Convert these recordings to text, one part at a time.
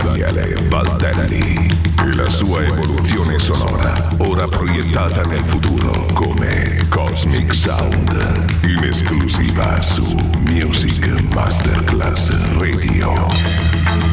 Daniele Baldelli. E la sua evoluzione sonora, ora proiettata nel futuro come Cosmic Sound. In esclusiva su Music Masterclass Radio.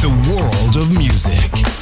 The world of music.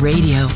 Radio.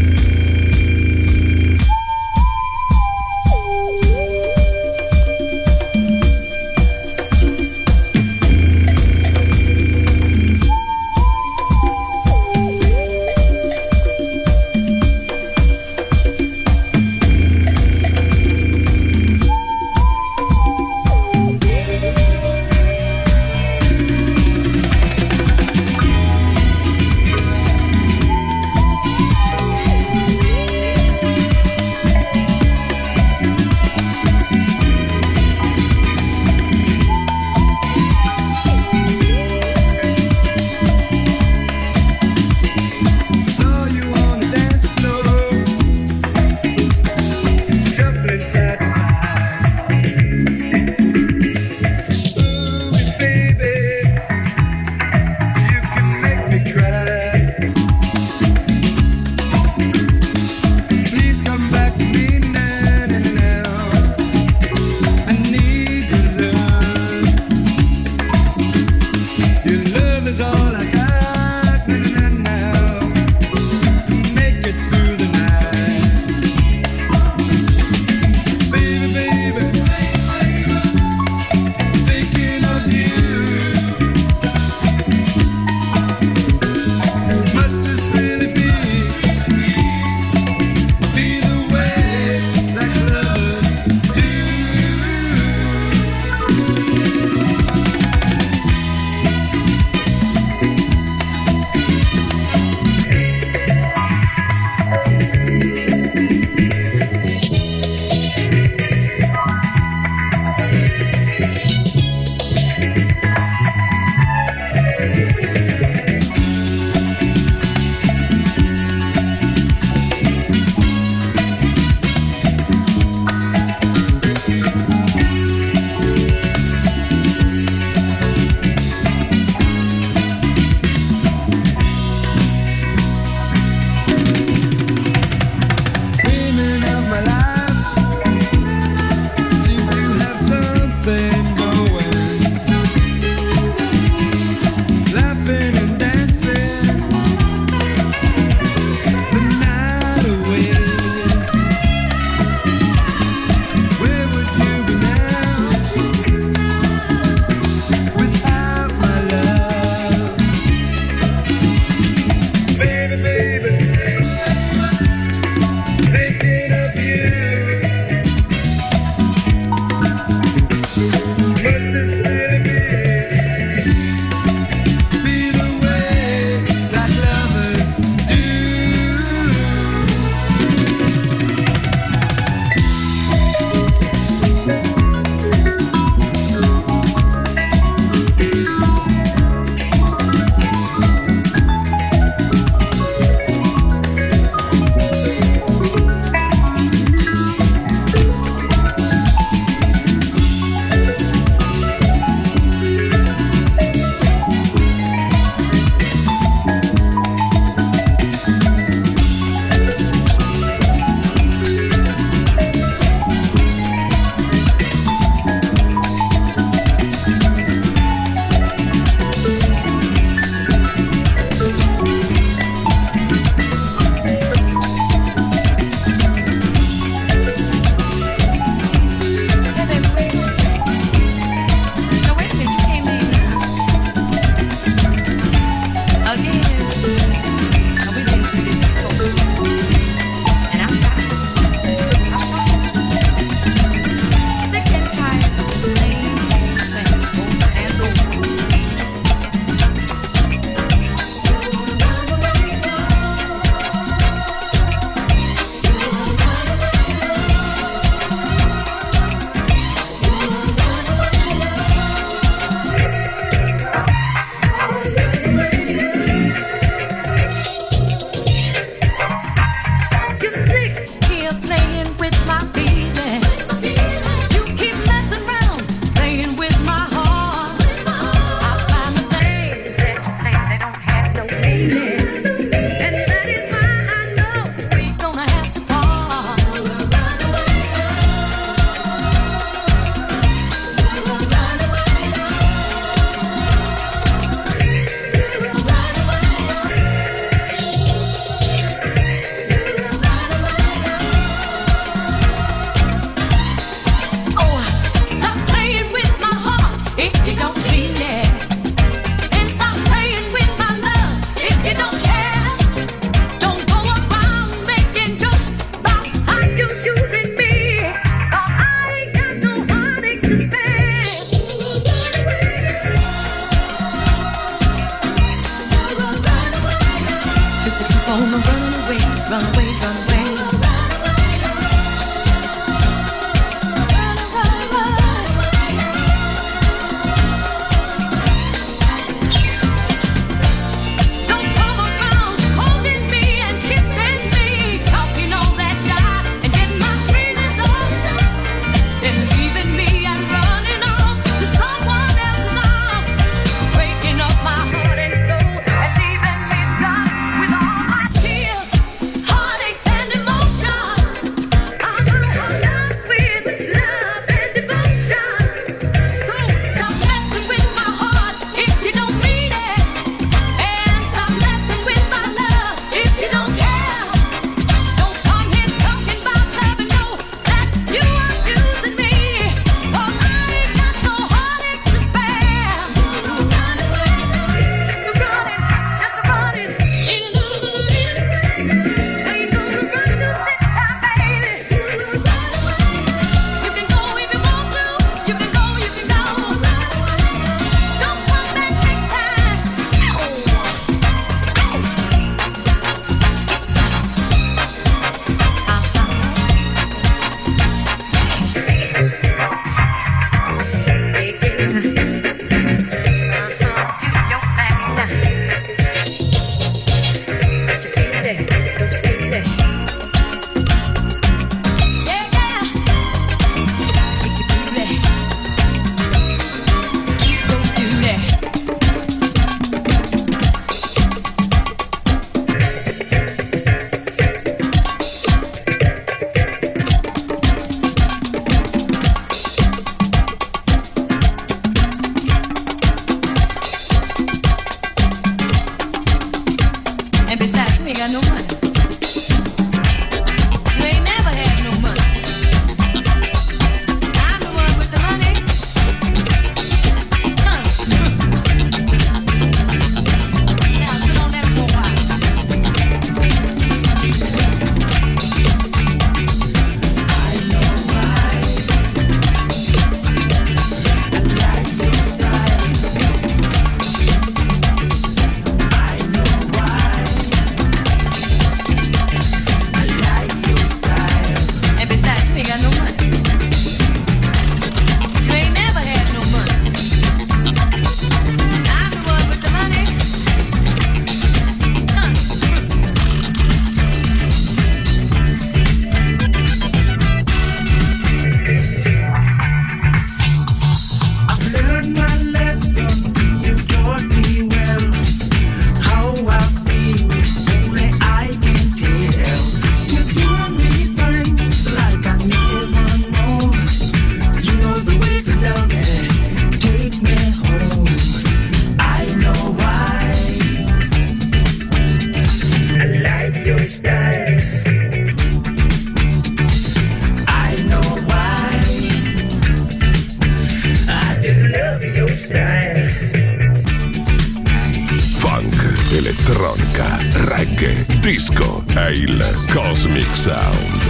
Funk, elettronica, reggae, disco è il Cosmic Sound.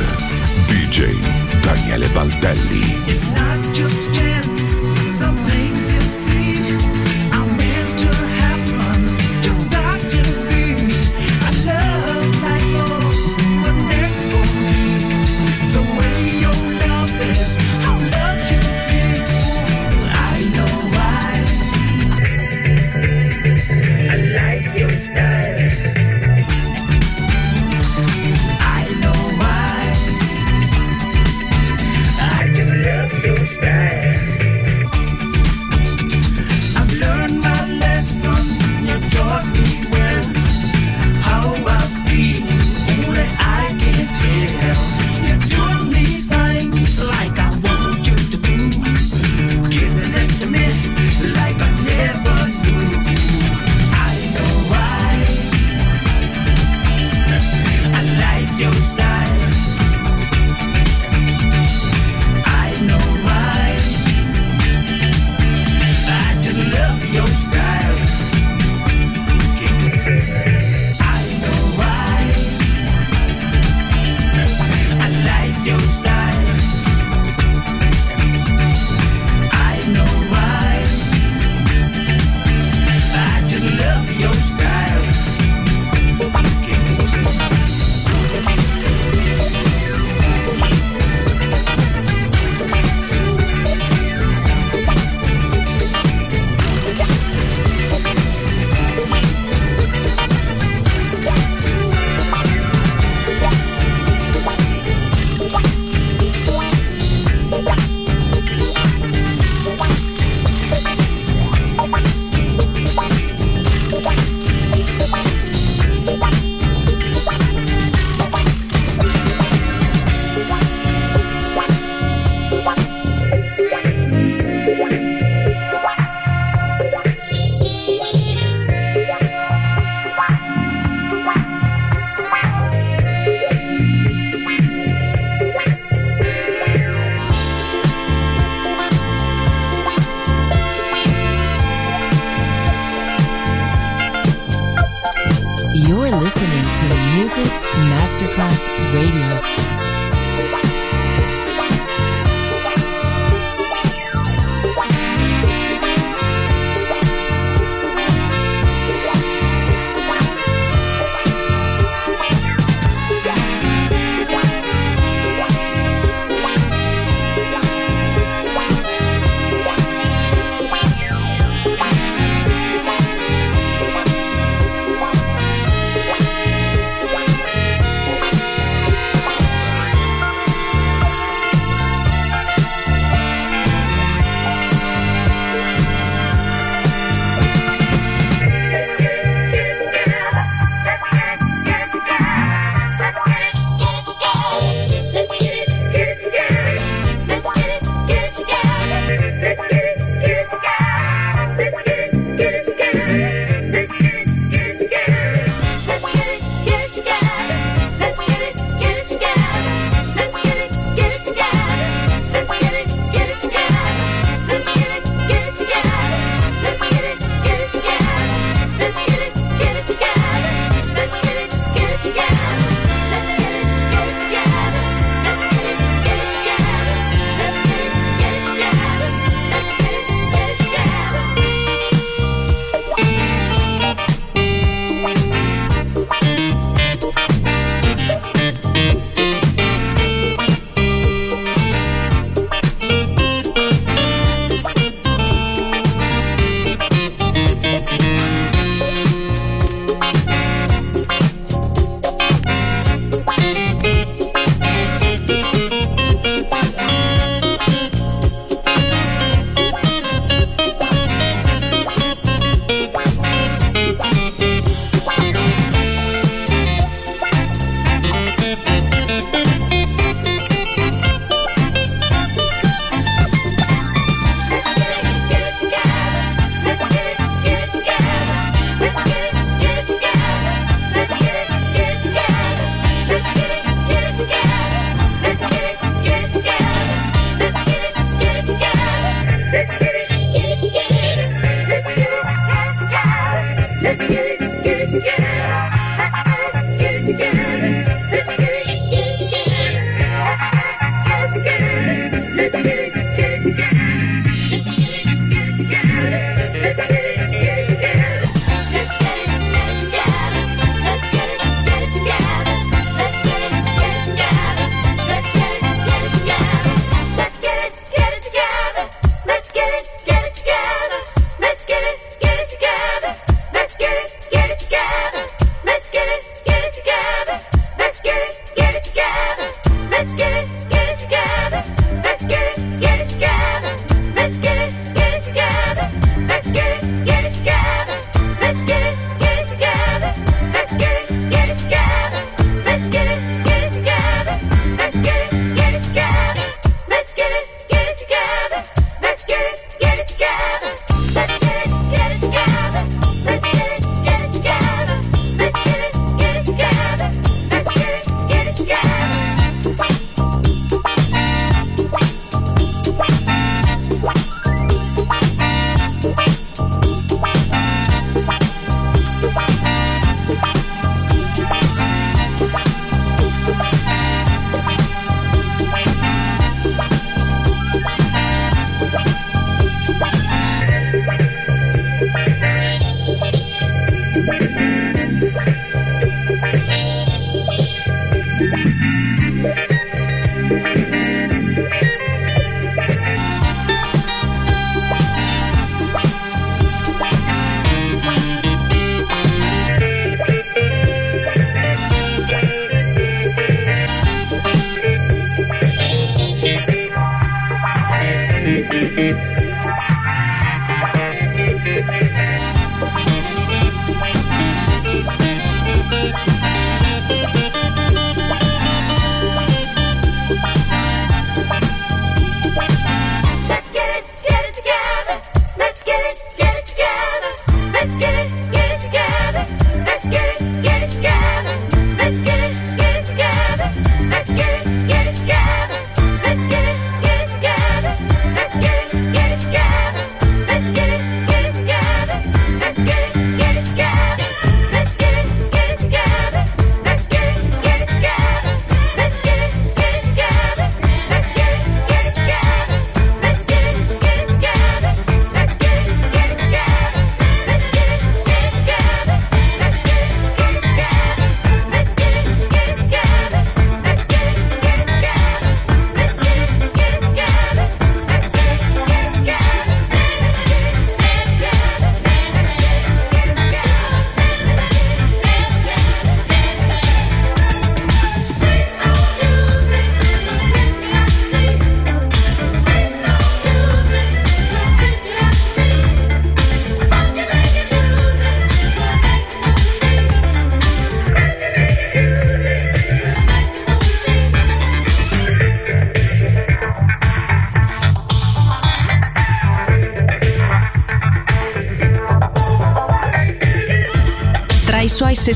DJ Daniele Baldelli. It's not just chance.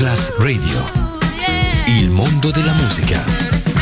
Masterclass Radio. Il mondo della musica.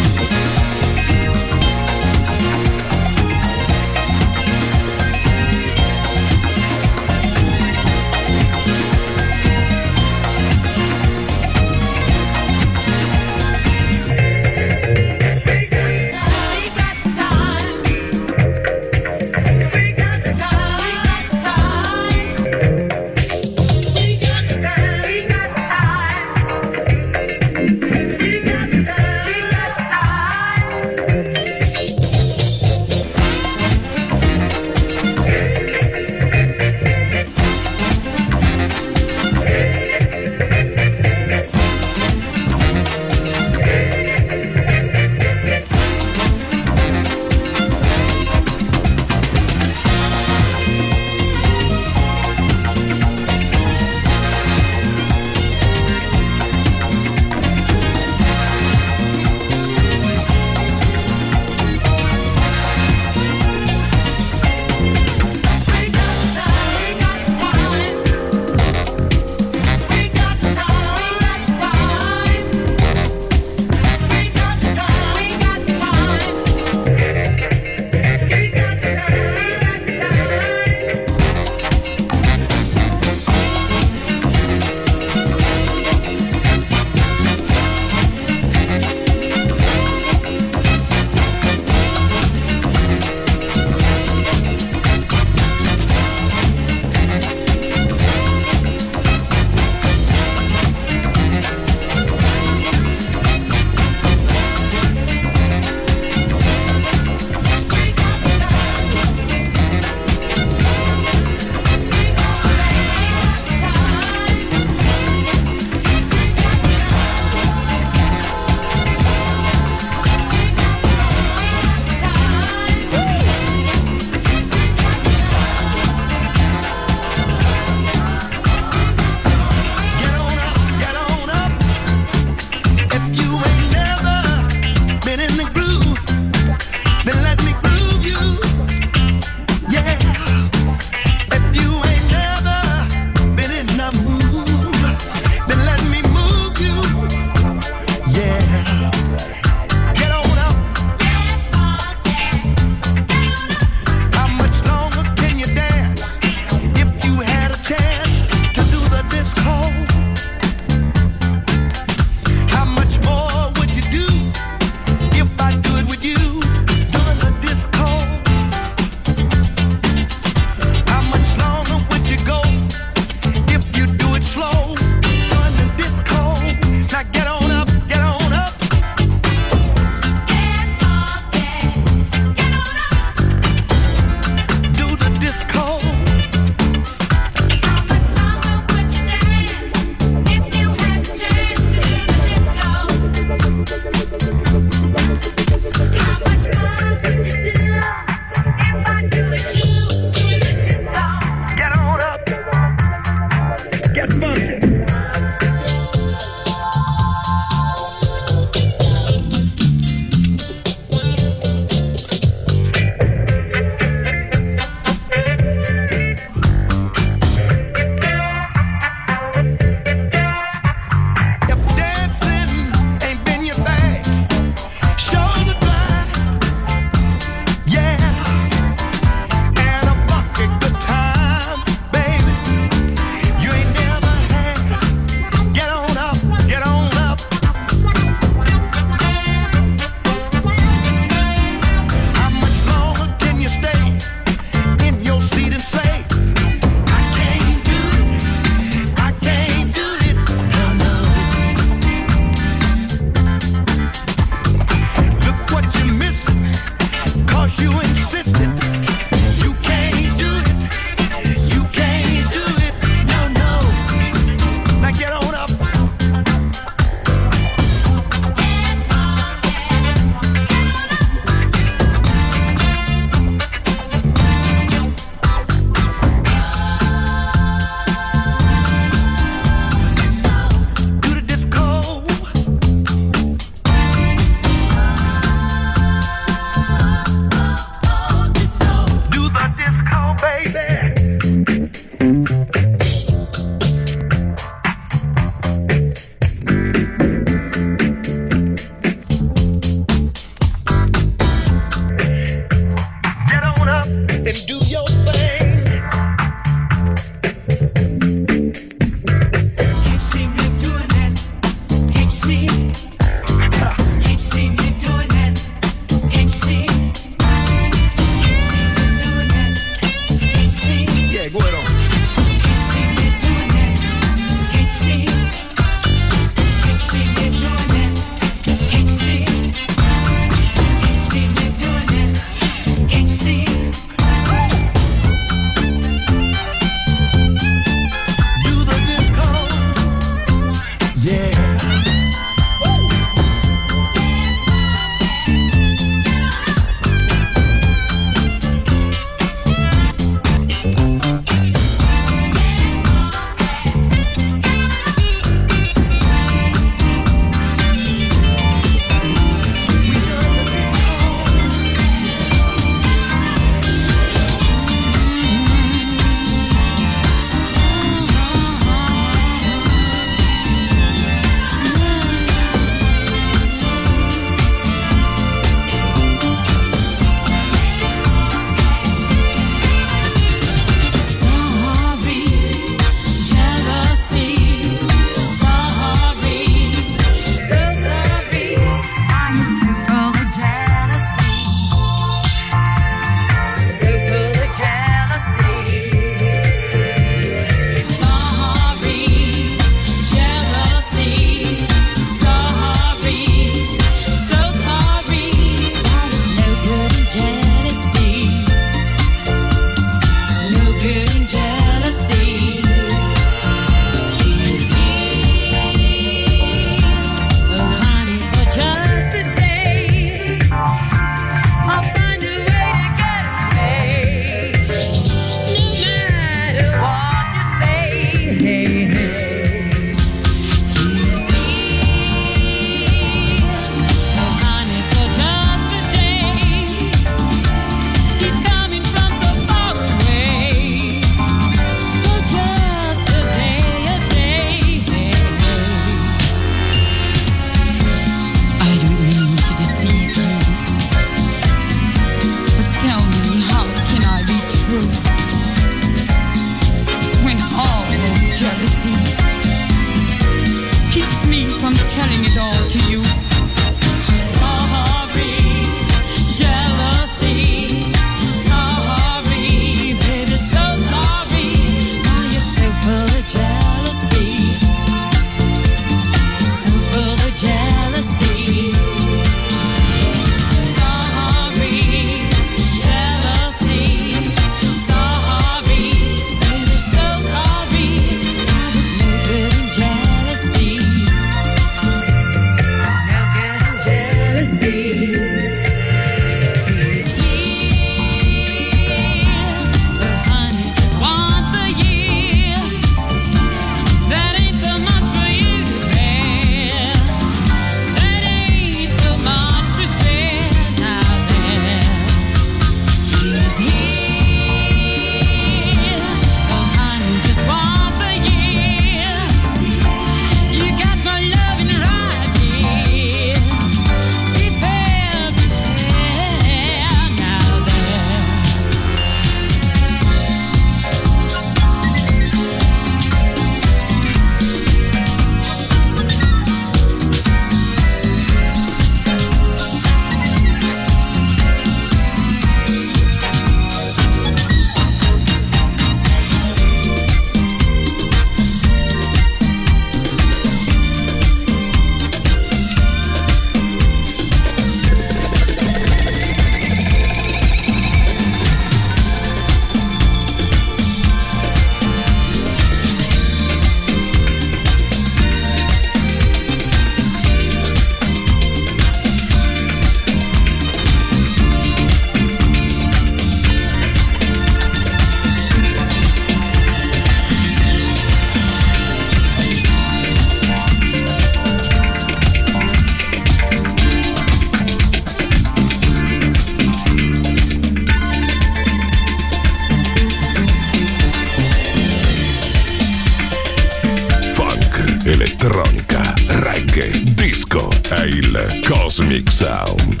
Sound.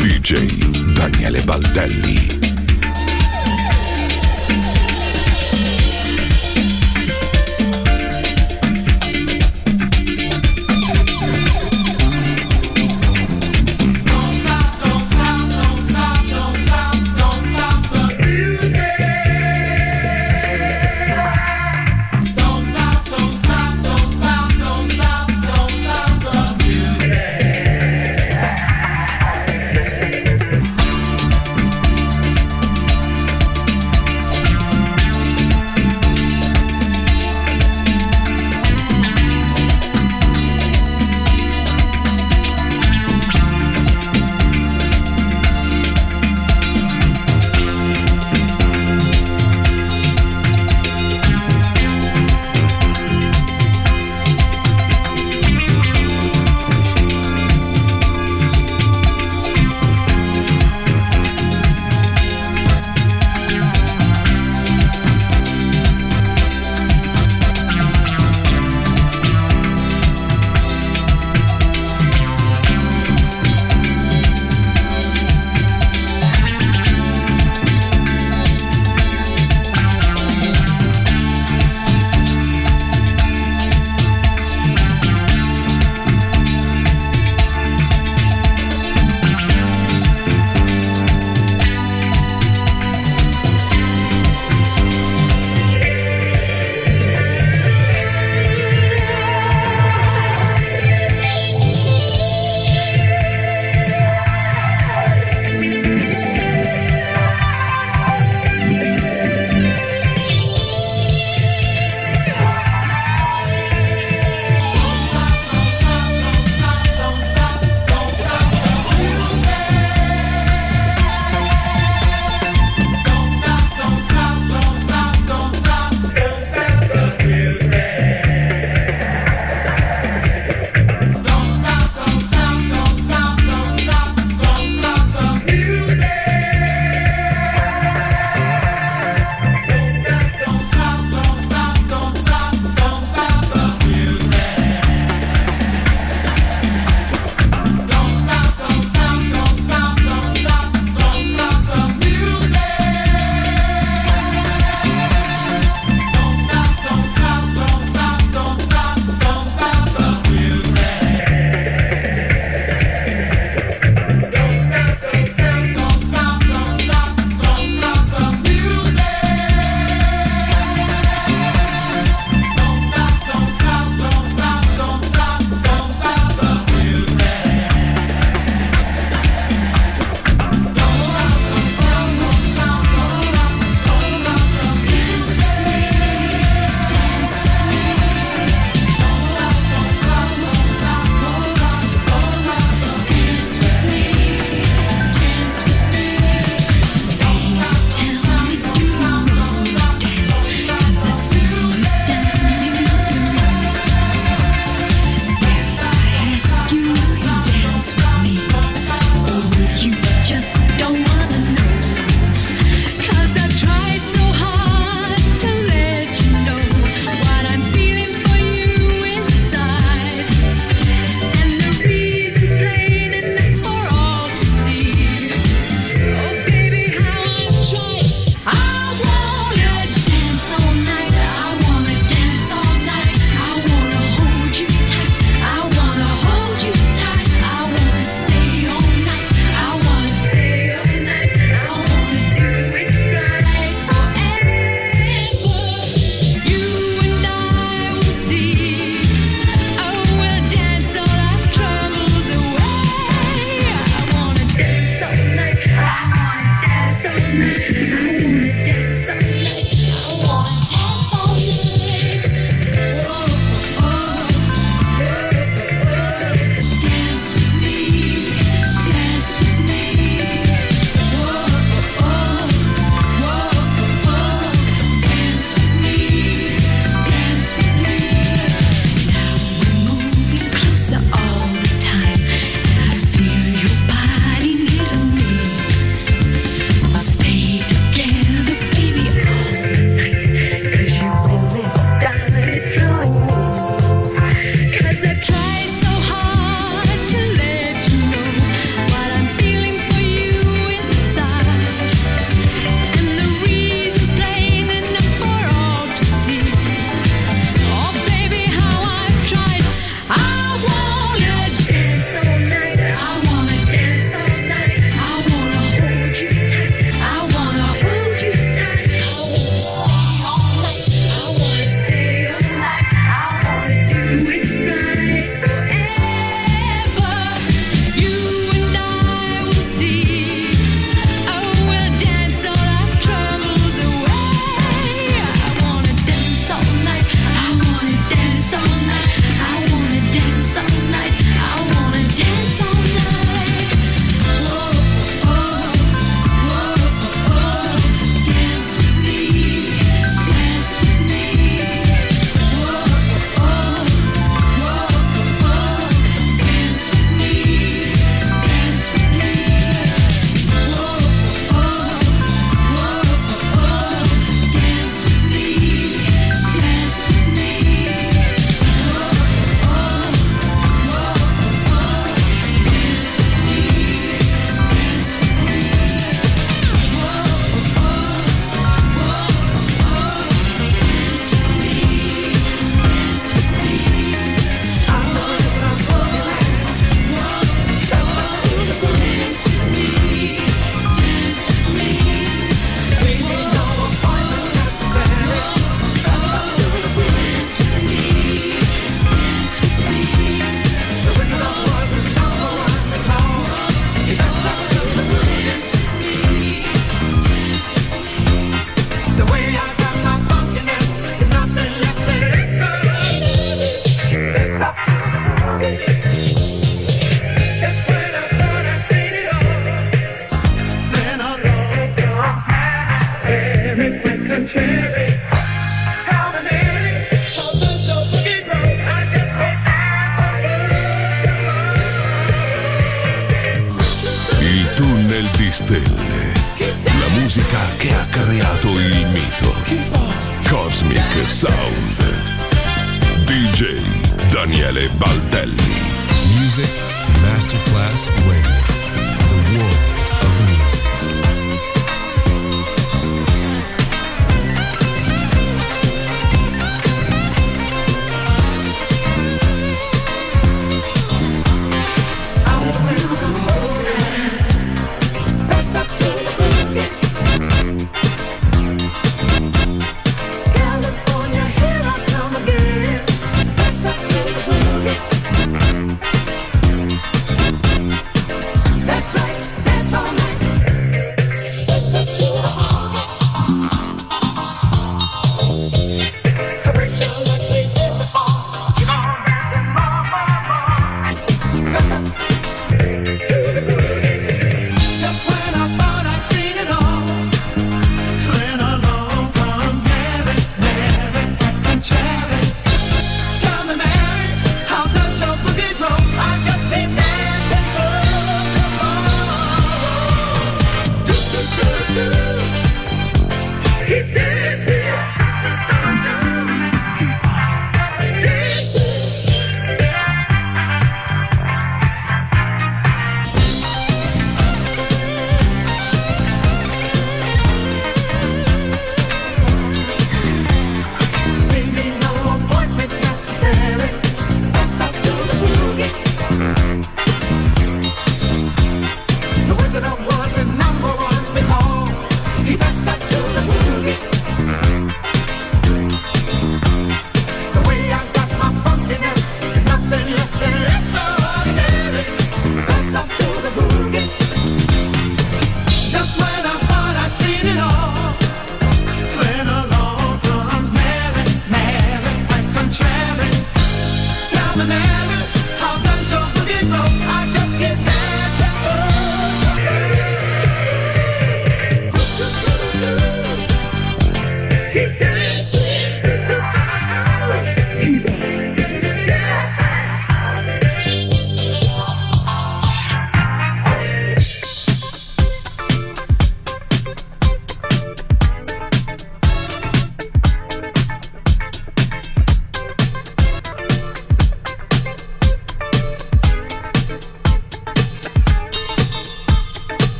DJ Daniele Baldelli.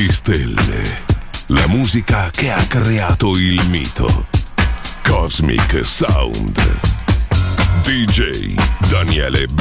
Di stelle. La musica che ha creato il mito. Cosmic Sound. DJ Daniele Baldelli.